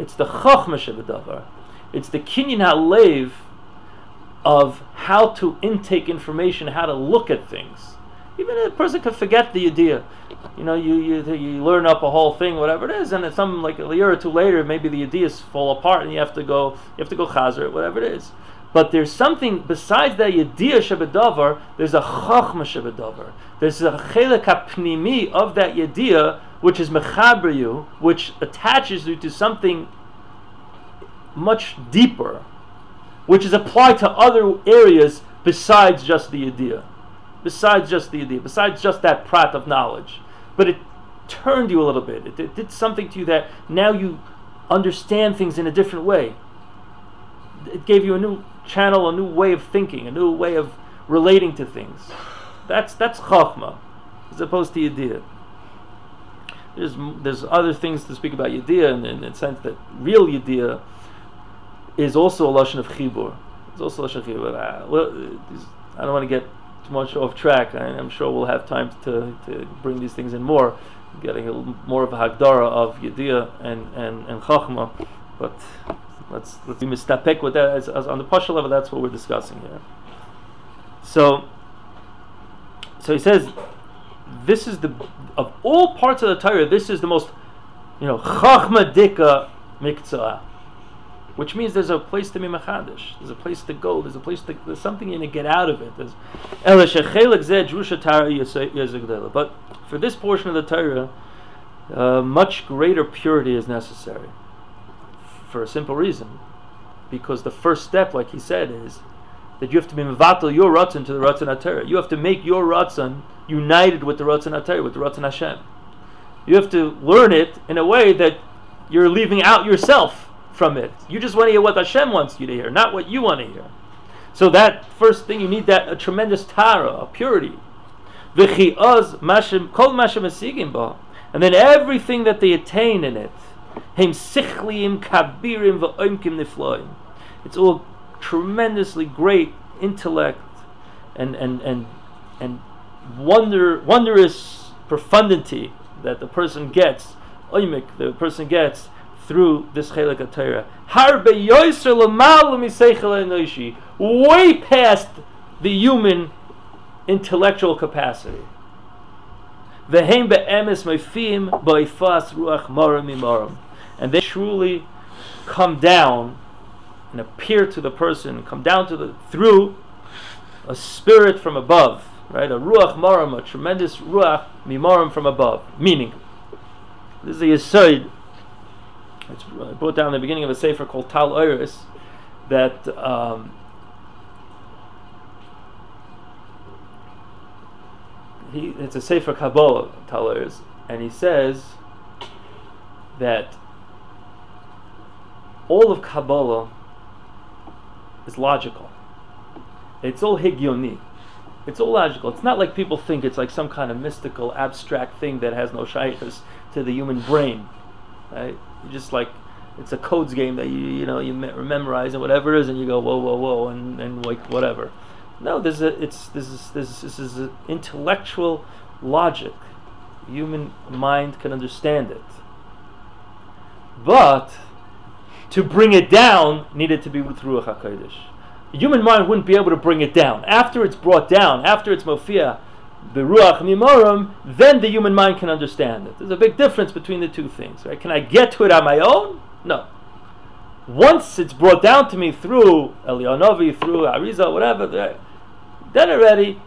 It's the chochma shebedavar. It's the kinyan halev of how to intake information, how to look at things. Even a person can forget the idea. You know, you, you, you learn up a whole thing, whatever it is, and it's some like a year or two later, maybe the ideas fall apart, and you have to go, you have to go chazer, whatever it is. But there's something besides that yediyah shebedavar. There's a chachma shebedavar. There's a chelek apnimi of that yediyah, which is mechaber you, which attaches you to something much deeper, which is applied to other areas besides just the idea, besides just the idea, besides just that prat of knowledge. But it turned you a little bit. It, it did something to you that now you understand things in a different way. It gave you a new channel, a new way of thinking, a new way of relating to things. That's that's chachma, as opposed to idea. There's there's other things to speak about yediyah in, in, the sense that real yediyah is also a lashon of chibur. It's also a lashon of chibur. Uh, well, I don't want to get too much off track. I, am sure we'll have time to, to bring these things in more, getting a little more of a hagdara of yediyah and and and chachma, but. Let's let's be mistapek with that as, as on the partial level. That's what we're discussing here. So, so he says, this is the of all parts of the Torah. This is the most, you know, chachma dika miktzah, which means there's a place to be machadish. There's a place to go. There's a place to. There's something you need to get out of it. But for this portion of the Torah, uh, much greater purity is necessary for a simple reason. Because the first step, like he said, is that you have to be mevatel your ratzon to the ratzon atera. You have to make your ratzon united with the ratzon atera, with the ratzon Hashem. You have to learn it in a way that you're leaving out yourself from it. You just want to hear what Hashem wants you to hear, not what you want to hear. So that first thing, you need that a tremendous tara, a purity. And then everything that they attain in it. It's all tremendously great intellect and and and and wonder wondrous profundity that the person gets, oimik, the person gets through this chelik Torah. Harbe yoiser l'malu miseichel way past the human intellectual capacity. Vehem be'emes meifim ba'ifas ruach imorim and they truly come down and appear to the person, come down to the through a spirit from above, right? A ruach maram, a tremendous ruach mimaram from above. Meaning, this is a yesod. It's brought down in the beginning of a sefer called Tal Iris that. Um, he, it's a sefer Kabbalah, Tal Iris, and he says that all of Kabbalah is logical. It's all higyoni. It's all logical. It's not like people think it's like some kind of mystical, abstract thing that has no shaykhs to the human brain. Right? You just like it's a codes game that you you know you memorize and whatever it is, and you go whoa whoa whoa and and like whatever. No, this is a, it's this is this this is an intellectual logic. Human mind can understand it, but to bring it down needed to be through a HaKadosh. Human mind wouldn't be able to bring it down. After it's brought down, after it's mofia, the ruach nimorim, then the human mind can understand it. There's a big difference between the two things. Right? Can I get to it on my own? No. Once it's brought down to me through Elianovi, through Ariza, whatever, then already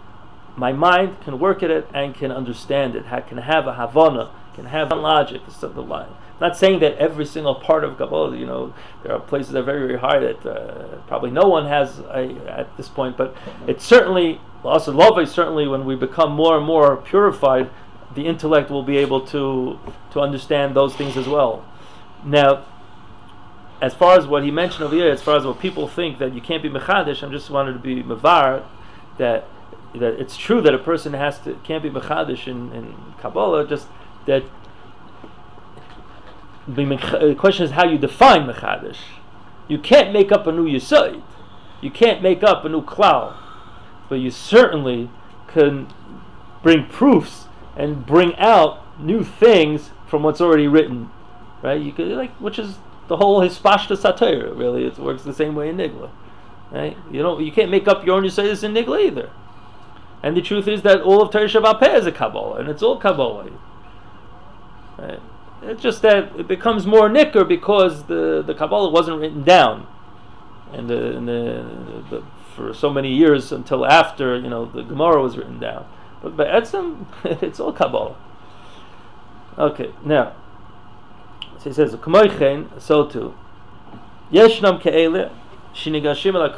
my mind can work at it and can understand it. Can have a havana, can have logic. Is the line not saying that every single part of Kabbalah, you know, there are places that are very, very high that uh, probably no one has at this point, but it's certainly, also love certainly when we become more and more purified, the intellect will be able to to understand those things as well. Now, as far as what he mentioned over here, as far as what people think that you can't be mechadish, I just wanted to be mavar that that it's true that a person has to can't be mechadish in, in Kabbalah, just that uh, the question is how you define mechadish. You can't make up a new yisoid. You can't make up a new klal, but you certainly can bring proofs and bring out new things from what's already written, right? You could like, which is the whole hispashta satire. Really, it works the same way in nigla, right? You don't, you can't make up your own yisoidis in nigla either. And the truth is that all of Torah Shabbat is a Kabbalah, and it's all Kabbalah. Right? It's just that it becomes more nicker because the, the Kabbalah wasn't written down. And, the, and the, the, for so many years until after, you know, the Gemara was written down. But by Etzim, it's all Kabbalah. Okay, now, so he says, so too. Yeshnam ke'ele, shinigashim al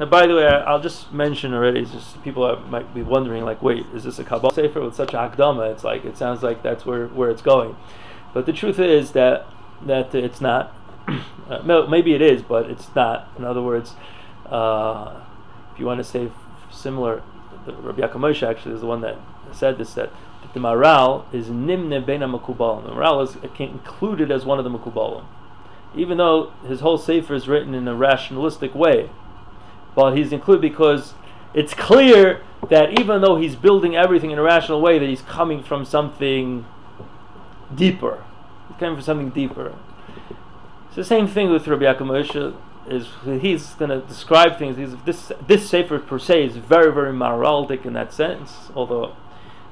now, by the way, I'll just mention already. Just people might be wondering, like, wait, is this a Kabbalah sefer with such akdama? It's like it sounds like that's where, where it's going, but the truth is that that it's not. uh, maybe it is, but it's not. In other words, uh, if you want to say similar, Rabbi Yaakov actually is the one that said this that, the Maharal is nimne bena makubalim. The Maharal is included as one of the makubalim, even though his whole sefer is written in a rationalistic way but he's included because it's clear that even though he's building everything in a rational way, that he's coming from something deeper. He's coming from something deeper. It's the same thing with Rabbi Yaakov Moshe. Is he's going to describe things? He's, this this sefer per se is very very Maharalic in that sense. Although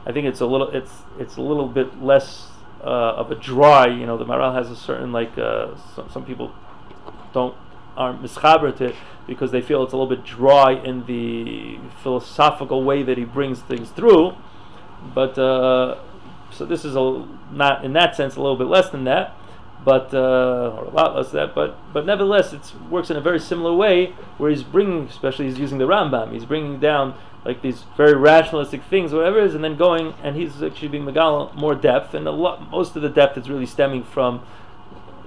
I think it's a little it's it's a little bit less uh, of a dry. You know, the Maharal has a certain like uh, some, some people don't aren't mischaber to it because they feel it's a little bit dry in the philosophical way that he brings things through. But uh, so this is a not in that sense a little bit less than that, but uh, or a lot less than that. But but nevertheless, it works in a very similar way where he's bringing, especially he's using the Rambam, he's bringing down like these very rationalistic things, whatever it is, and then going and he's actually being Megal more depth, and a lot most of the depth is really stemming from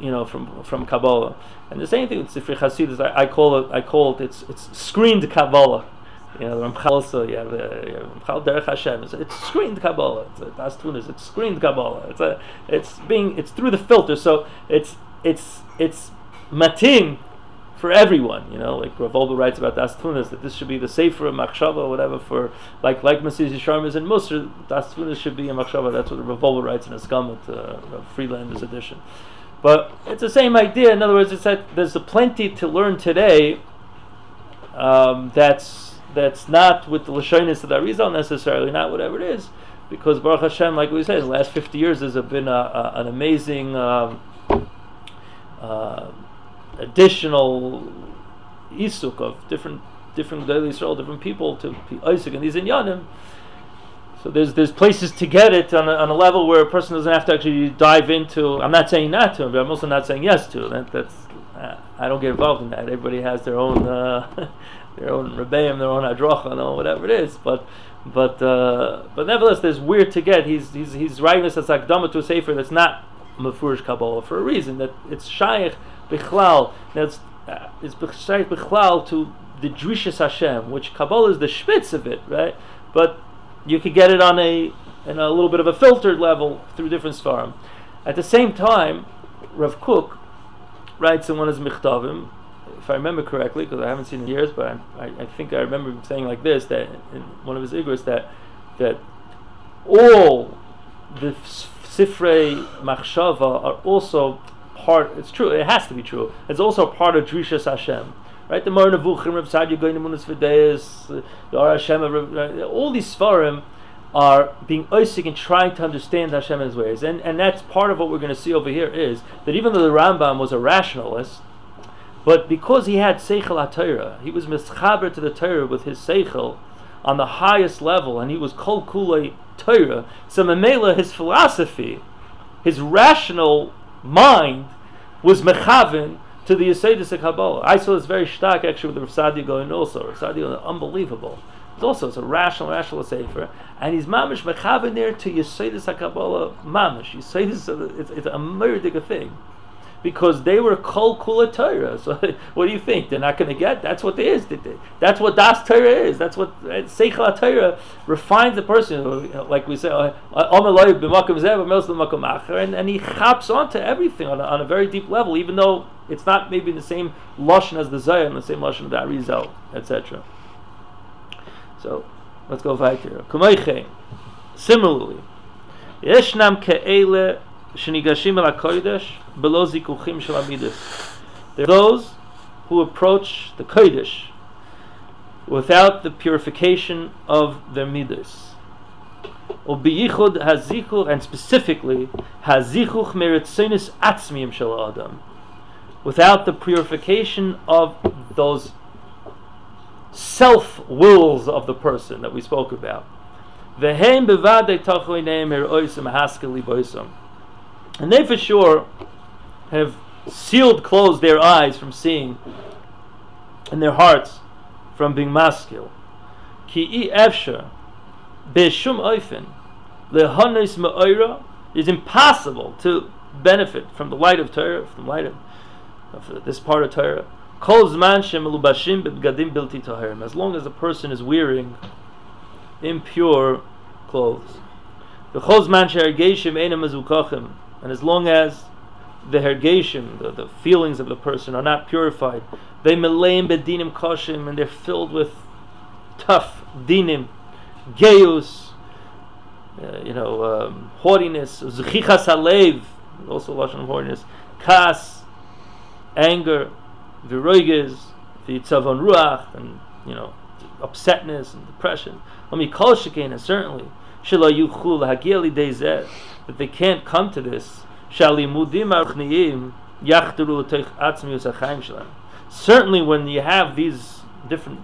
you know, from from Kabbalah. And the same thing with Sifri Hasidus, I, I call it, I call it, it's it's screened Kabbalah. You know, Ramchal also, you have, uh, Ramchal Derech Hashem. It's, screened Kabbalah. It's Das Tunis. It's screened Kabbalah. It's a, it's being, it's through the filter. So it's it's it's matim for everyone. You know, like Rav Wolbe writes about Das that this should be the safer machshava, or whatever. For like like Mesilas Yesharim in Musar, Das should be a machshava. That's what Rav Wolbe writes in his Gamet, uh, Friedlander's edition. But it's the same idea. In other words, it's that there's a plenty to learn today. Um, that's that's not with the lashonis of the Arizal necessarily, not whatever it is, because Baruch Hashem, like we said, the last 50 years, there's been a, a, an amazing um, uh, additional isuk of different different Israel, different people to be Isaac and these inyanim so there's there's places to get it on a, on a level where a person doesn't have to actually dive into. I'm not saying not to, but I'm also not saying yes to. That, that's I don't get involved in that. Everybody has their own uh, their own rebbeim, their own hadracha, or whatever it is. But but uh, but nevertheless, there's weird to get. He's he's he's writing this as akdama to a sefer that's not mafurish kabbalah for a reason. That it's shaykh bichlal. That's uh, it's shaykh bichlal to the drishas Hashem, which kabbalah is the spitz of it, right? But you could get it on a in a little bit of a filtered level through different svarim. At the same time, Rav Kook writes in one of his michtavim, if I remember correctly, because I haven't seen it in years, but I, I, think I remember him saying like this that in one of his igros that that all the sifrei machshava are also part. It's true. It has to be true. It's also part of drishas Hashem. Right, the Moreh Nevuchim, Rav Goyin Emunas V'Deis, the Or Hashem, all these Svarim are being oisik and trying to understand Hashem and His ways. And, and that's part of what we're going to see over here is that even though the Rambam was a rationalist, but because he had Seichel HaTorah, he was mischaber to the Torah with his Seichel on the highest level, and he was Kol Kulei Torah. So Mamela, his philosophy, his rational mind was mechavin to the Yesodis of Kabbalah. I saw this very stark actually with the Rav going also. Rav Sadia unbelievable. It's also it's a rational, rational sefer, and he's mamish there to Yesodis Kabbalah mamish. Yesodis, it's, it's a murdic thing because they were kol kula Torah. So what do you think? They're not going to get? That's what it is. That's what das Torah is. That's what seichel Torah refines the person. Like we say, uh, and, and he hops onto everything on a, on a very deep level, even though it's not maybe in the same lashon as the Zayin, the same lashon of the Arizal, etc. So let's go weiter. Similarly, yeshnam ke'ele shenigashim al below zikuchim shalamidas. There are those who approach the kodesh without the purification of their midas. And specifically hazikuch meritzinus atzmiim shel adam, without the purification of those self wills of the person that we spoke about. Er and they for sure have sealed closed their eyes from seeing and their hearts from being maskil. Ki efsha beshum oifen lehanis ma'ira is impossible to benefit from the light of Torah, from the light of, of this part of Torah. Kol zman shemelubashim b'bgadim bilti tahirim. As long as a person is wearing impure clothes. And as long as the hergeshim, the, the feelings of the person, are not purified, they meleim bedinim koshim, and they're filled with tough dinim, geus, uh, you know, um, haughtiness, zechichas halev, also lashon of haughtiness, kas, anger, viroiges, the tzavon ruach, and you know, upsetness and depression. Let me Kol and certainly, shilayu yuchul hagieli dezet that they can't come to this. Certainly, when you have these different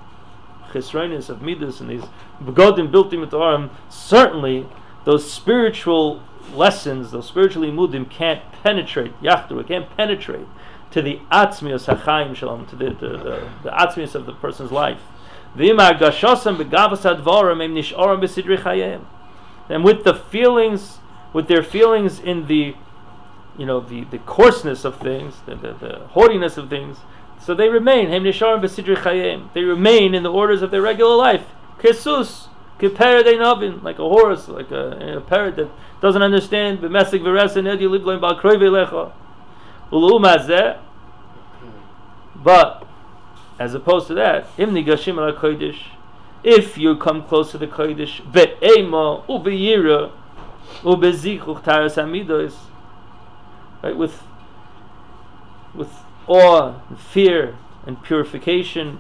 chisronis of midas and these begodim built in arm, certainly those spiritual lessons, those spiritual mudim can't penetrate, yachtru, can't penetrate to the atzmius hachaim shalom, to the, the, the, the atzmius of the person's life. And with the feelings, with their feelings in the, you know, the, the coarseness of things, the, the, the haughtiness of things, so they remain. They remain in the orders of their regular life. Kesus, like a horse, like a, a parrot that doesn't understand. But as opposed to that, if you come close to the kodesh, ve'ema ubeyira ubezichuch taras hamidos, right, with with awe, and fear, and purification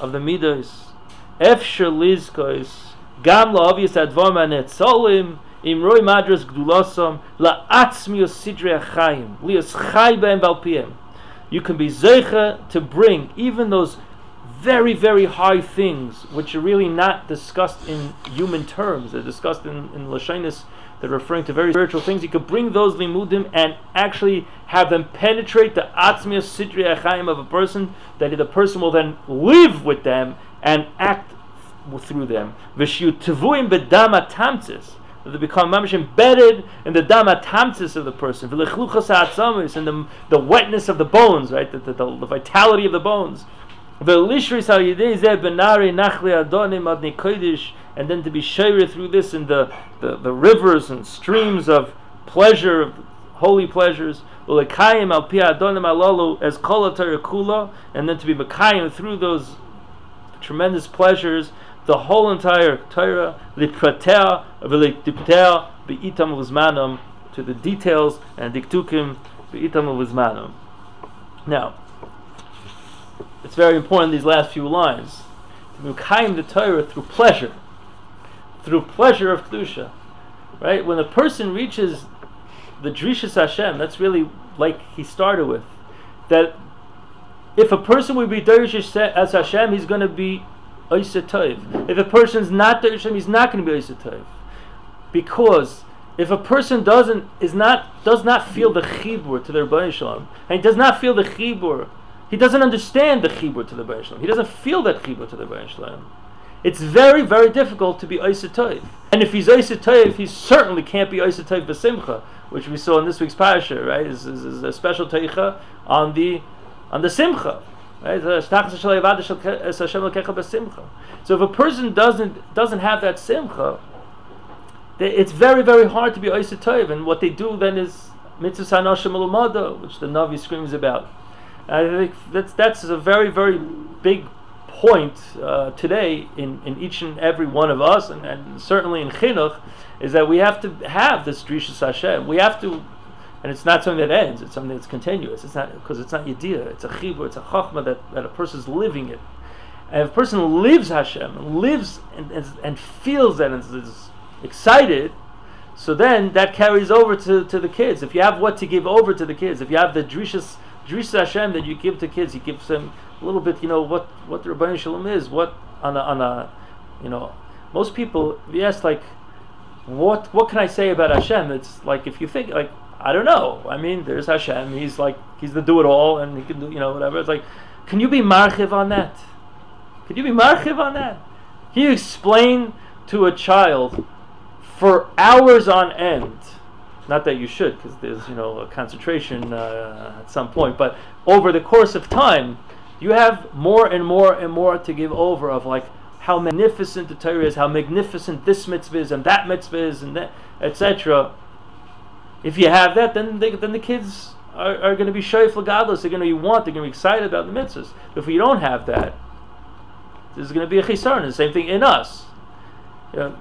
of the midos, efshir lizkos, gam la'avius advar manetzolim, im roi madras gdulosam, la'atzmios sidre achayim, lios chay b'em valpiem, you can be zeicha to bring even those very, very high things, which are really not discussed in human terms. They're discussed in, in they're referring to very spiritual things. You could bring those limudim and actually have them penetrate the atzmiya sidri achaim of a person, that the person will then live with them and act through them. Vishu tevuim bedama tamtzis that they become mamish embedded in the dama tamtis of the person, and the, the wetness of the bones, right? The, the, the vitality of the bones. And then to be shared through this in the, the, the rivers and streams of pleasure, of holy pleasures, as and then to be Makayim through those tremendous pleasures the whole entire Torah, to the details and diktukim, be'itam. Now, it's very important these last few lines to mukayim the Torah through pleasure, through pleasure of kedusha, right? When a person reaches the drishas Hashem, that's really like he started with, that if a person would be derish as Hashem, he's going to be if a person's not the Hashem, he's not going to be Oisatayv. Because if a person doesn't is not does not feel the chibur to their Shalom, and does not feel the chibur, he doesn't understand the chibur to the Baruch He doesn't feel that chibur to the Baruch It's very, very difficult to be Oisatayv. And if he's Oisatayv, he certainly can't be Oisatayv B'Simcha, which we saw in this week's parasha, right? Is, is, is a special teicha on the on the simcha. Right? So if a person doesn't doesn't have that simcha, it's very very hard to be oisetoiv. And what they do then is mitzvah sanashim which the Navi screams about. I think that's that's a very very big point uh, today in, in each and every one of us, and, and certainly in chinuch, is that we have to have this drishas Hashem. We have to, and it's not something that ends. It's something that's continuous. It's not because it's not yediyah. It's a chibur. It's a chachma that, that a is living it. And if a person lives Hashem, lives and, and, and feels that and is excited, so then that carries over to, to the kids. If you have what to give over to the kids, if you have the drishas drishas Hashem that you give to kids, he gives them a little bit, you know, what what the Ribbono Shel Olam is, what on a on a, you know, most people, ask like, what what can I say about Hashem? It's like if you think like I don't know. I mean, there's Hashem. He's like he's the do it all, and he can do you know whatever. It's like, can you be marchiv on that? Can you be marchiv on that? Can you explain to a child for hours on end? Not that you should, because there's you know a concentration uh, at some point, but over the course of time, you have more and more and more to give over of like how magnificent the Torah is, how magnificent this mitzvah is, and that mitzvah is, and that, etc. If you have that, then they, then the kids are, are going to be shoyf legadless. They're going to be want. They're going to be excited about the mitzvahs. If we don't have that, there's going to be a chisarn. The same thing in us. You know,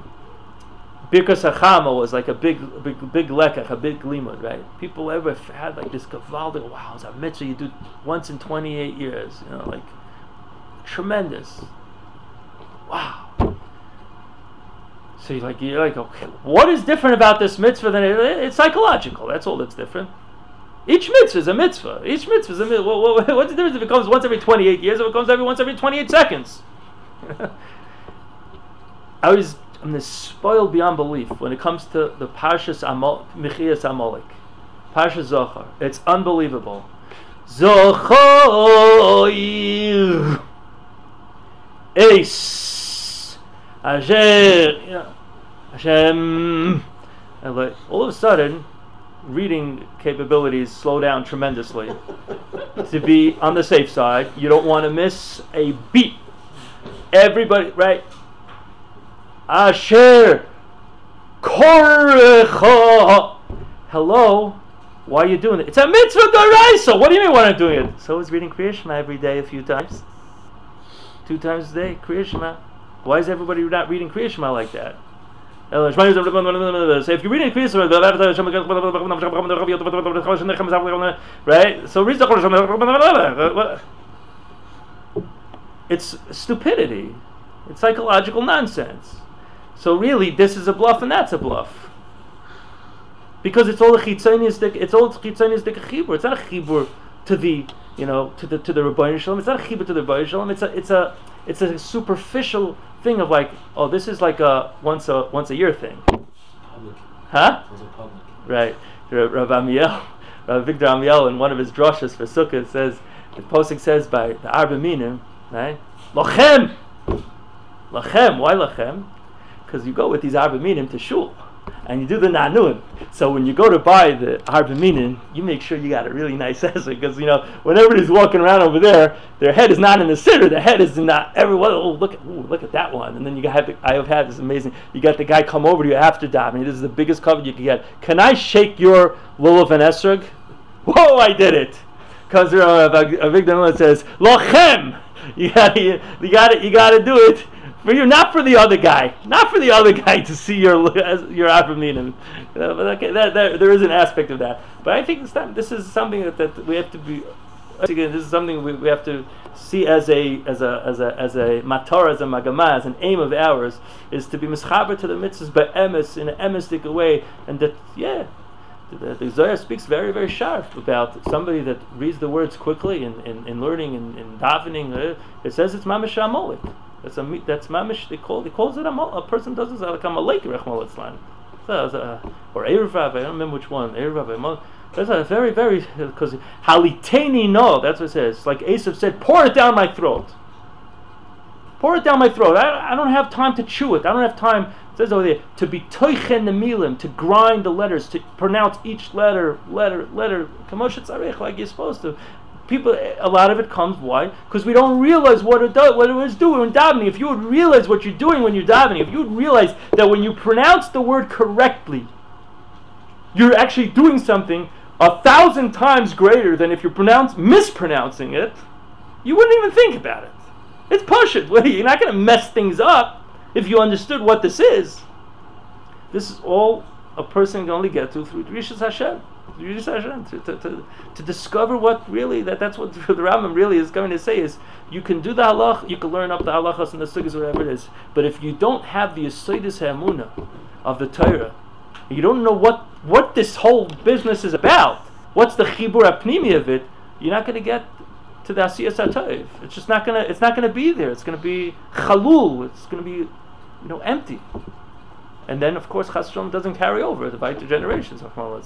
Birkas Hachama was like a big, big, big lekach, a big limud, right? People ever had like this gavaldik, wow, it's a mitzvah you do once in 28 years, you know, like tremendous. Wow. So you're like, you're like, okay, what is different about this mitzvah than it, it's psychological? That's all that's different. Each mitzvah is a mitzvah. Each mitzvah is a mitzvah. What, what, what's the difference if it comes once every 28 years or it comes every once every 28 seconds? I was I'm spoiled beyond belief when it comes to the Parshas Amal, Michias Amalek. Parsha Zachor. It's unbelievable. Zachor Ace Asher Hashem all of a sudden reading capabilities slow down tremendously to be on the safe side. You don't want to miss a beat. Everybody, right? Asher Korecha. Hello, why are you doing it? It's a mitzvah daraisa. What do you mean why I'm doing it? So is reading Kriya Shema every day a few times. Two times a day, Kriya Shema. Why is everybody not reading Kriya Shema like that? So if you're reading right? So read the It's stupidity. It's psychological nonsense. So really, this is a bluff and that's a bluff. Because it's all a chitzonistic, it's all chitzonistic chibur. It's not a chibur to the, you know, to the to the Ribbono Shel Olam. It's not a chibur to the Ribbono Shel Olam. It's a it's a it's a superficial thing of like, oh, this is like a once a once a year thing. Public. Huh? Public. Right. Rav Amiel, Rav Avigdor Amiel, in one of his drushes for Sukkot says, the posting says by the Arba Minim, right? Lachem! Lachem, why Lachem? Because you go with these arbaminim to shul and you do the nanun. So when you go to buy the arbaminim, you make sure you got a really nice essay because you know when everybody's walking around over there, their head is not in the center. Their head is that everyone. Oh, look at ooh, look at that one. And then you have the, I have had this amazing. You got the guy come over to you after davening. This is the biggest cover you can get. Can I shake your lulav and esrog? Whoa! I did it. Because uh, Avigdor says lochem. You got you got it. You got to do it for you, not for the other guy, not for the other guy to see your your arbaminim. Uh, but okay, that, that, there is an aspect of that. But I think this, time, this is something that, that we have to be. Again, this is something we, we have to see as a as a as a as a matar as a magama as an aim of ours is to be mischaber to the mitzvahs by emes in an emestic way, and that yeah. The, the Zohar speaks very, very sharp about somebody that reads the words quickly in, in, in learning and in, in davening. Uh, it says it's mamash. That's a that's mamish. They call they calls it a, a person does this like a malek rechmal islam, or erevav. I don't remember which one. Erevav. That's a very very uh, because haliteni no. That's what it says. Like Esav said, pour it down my throat. Pour it down my throat. I, I don't have time to chew it. I don't have time It says over there to be toichen the milim, to grind the letters, to pronounce each letter, letter, letter, kamoshet tzarich, like you're supposed to. People, a lot of it comes why? Because we don't realize what it does, what it is doing in davening. If you would realize what you're doing when you're davening, if you would realize that when you pronounce the word correctly, you're actually doing something a thousand times greater than if you're pronounce, mispronouncing it, you wouldn't even think about it. It's pushing. You're not going to mess things up if you understood what this is. This is all a person can only get to through Rishas Hashem. Rishas Hashem to, to, to, to, discover what really that that's what the Rambam really is going to say is you can do the halach, you can learn up the halachas and the sugas whatever it is, but if you don't have the asidus hamuna of the Torah, you don't know what what this whole business is about. What's the chibur apnimi of it? You're not going to get to the asiyas atayv. It's just not gonna. It's not gonna be there. It's gonna be chalul. It's gonna be, you know, empty. And then, of course, Chasrom doesn't carry over the vital generations of Muhammad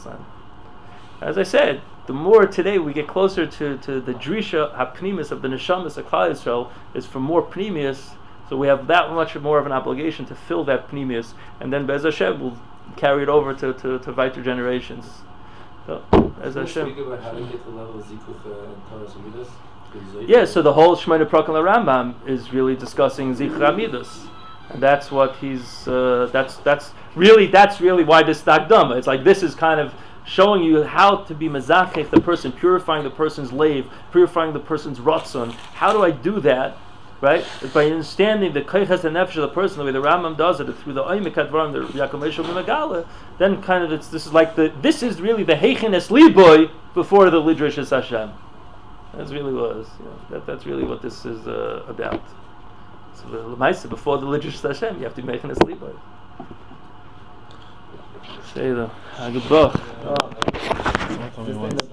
As I said, the more today we get closer to, to the drisha hapnimis of the neshamas of Klal Yisrael is for more pnimius. So we have that much more of an obligation to fill that pnimius, and then Bez Hashem will carry it over to, to, to vital generations. So, as Hashem. Speak about how to get the level of zikuch uh, and Torah yeah, so the whole Shemona Prakal Rambam is really discussing Zikr Amidus. And that's what he's, uh, that's, that's really, that's really why this Dagdama. It's like this is kind of showing you how to be mazachech the person, purifying the person's lave, purifying the person's ratzon. How do I do that? Right? By understanding the kaychas and nefesh of the person, the way the Rambam does it, through the varam, the Yaakov Megala, then kind of it's, this is like the, this is really the heichen liboy before the Lidrash Hashem. That's really was. Know, that, that's really what this is uh, about. So the before the Lidrash Hashem, you have to be making a sleep by Say the Hagabach.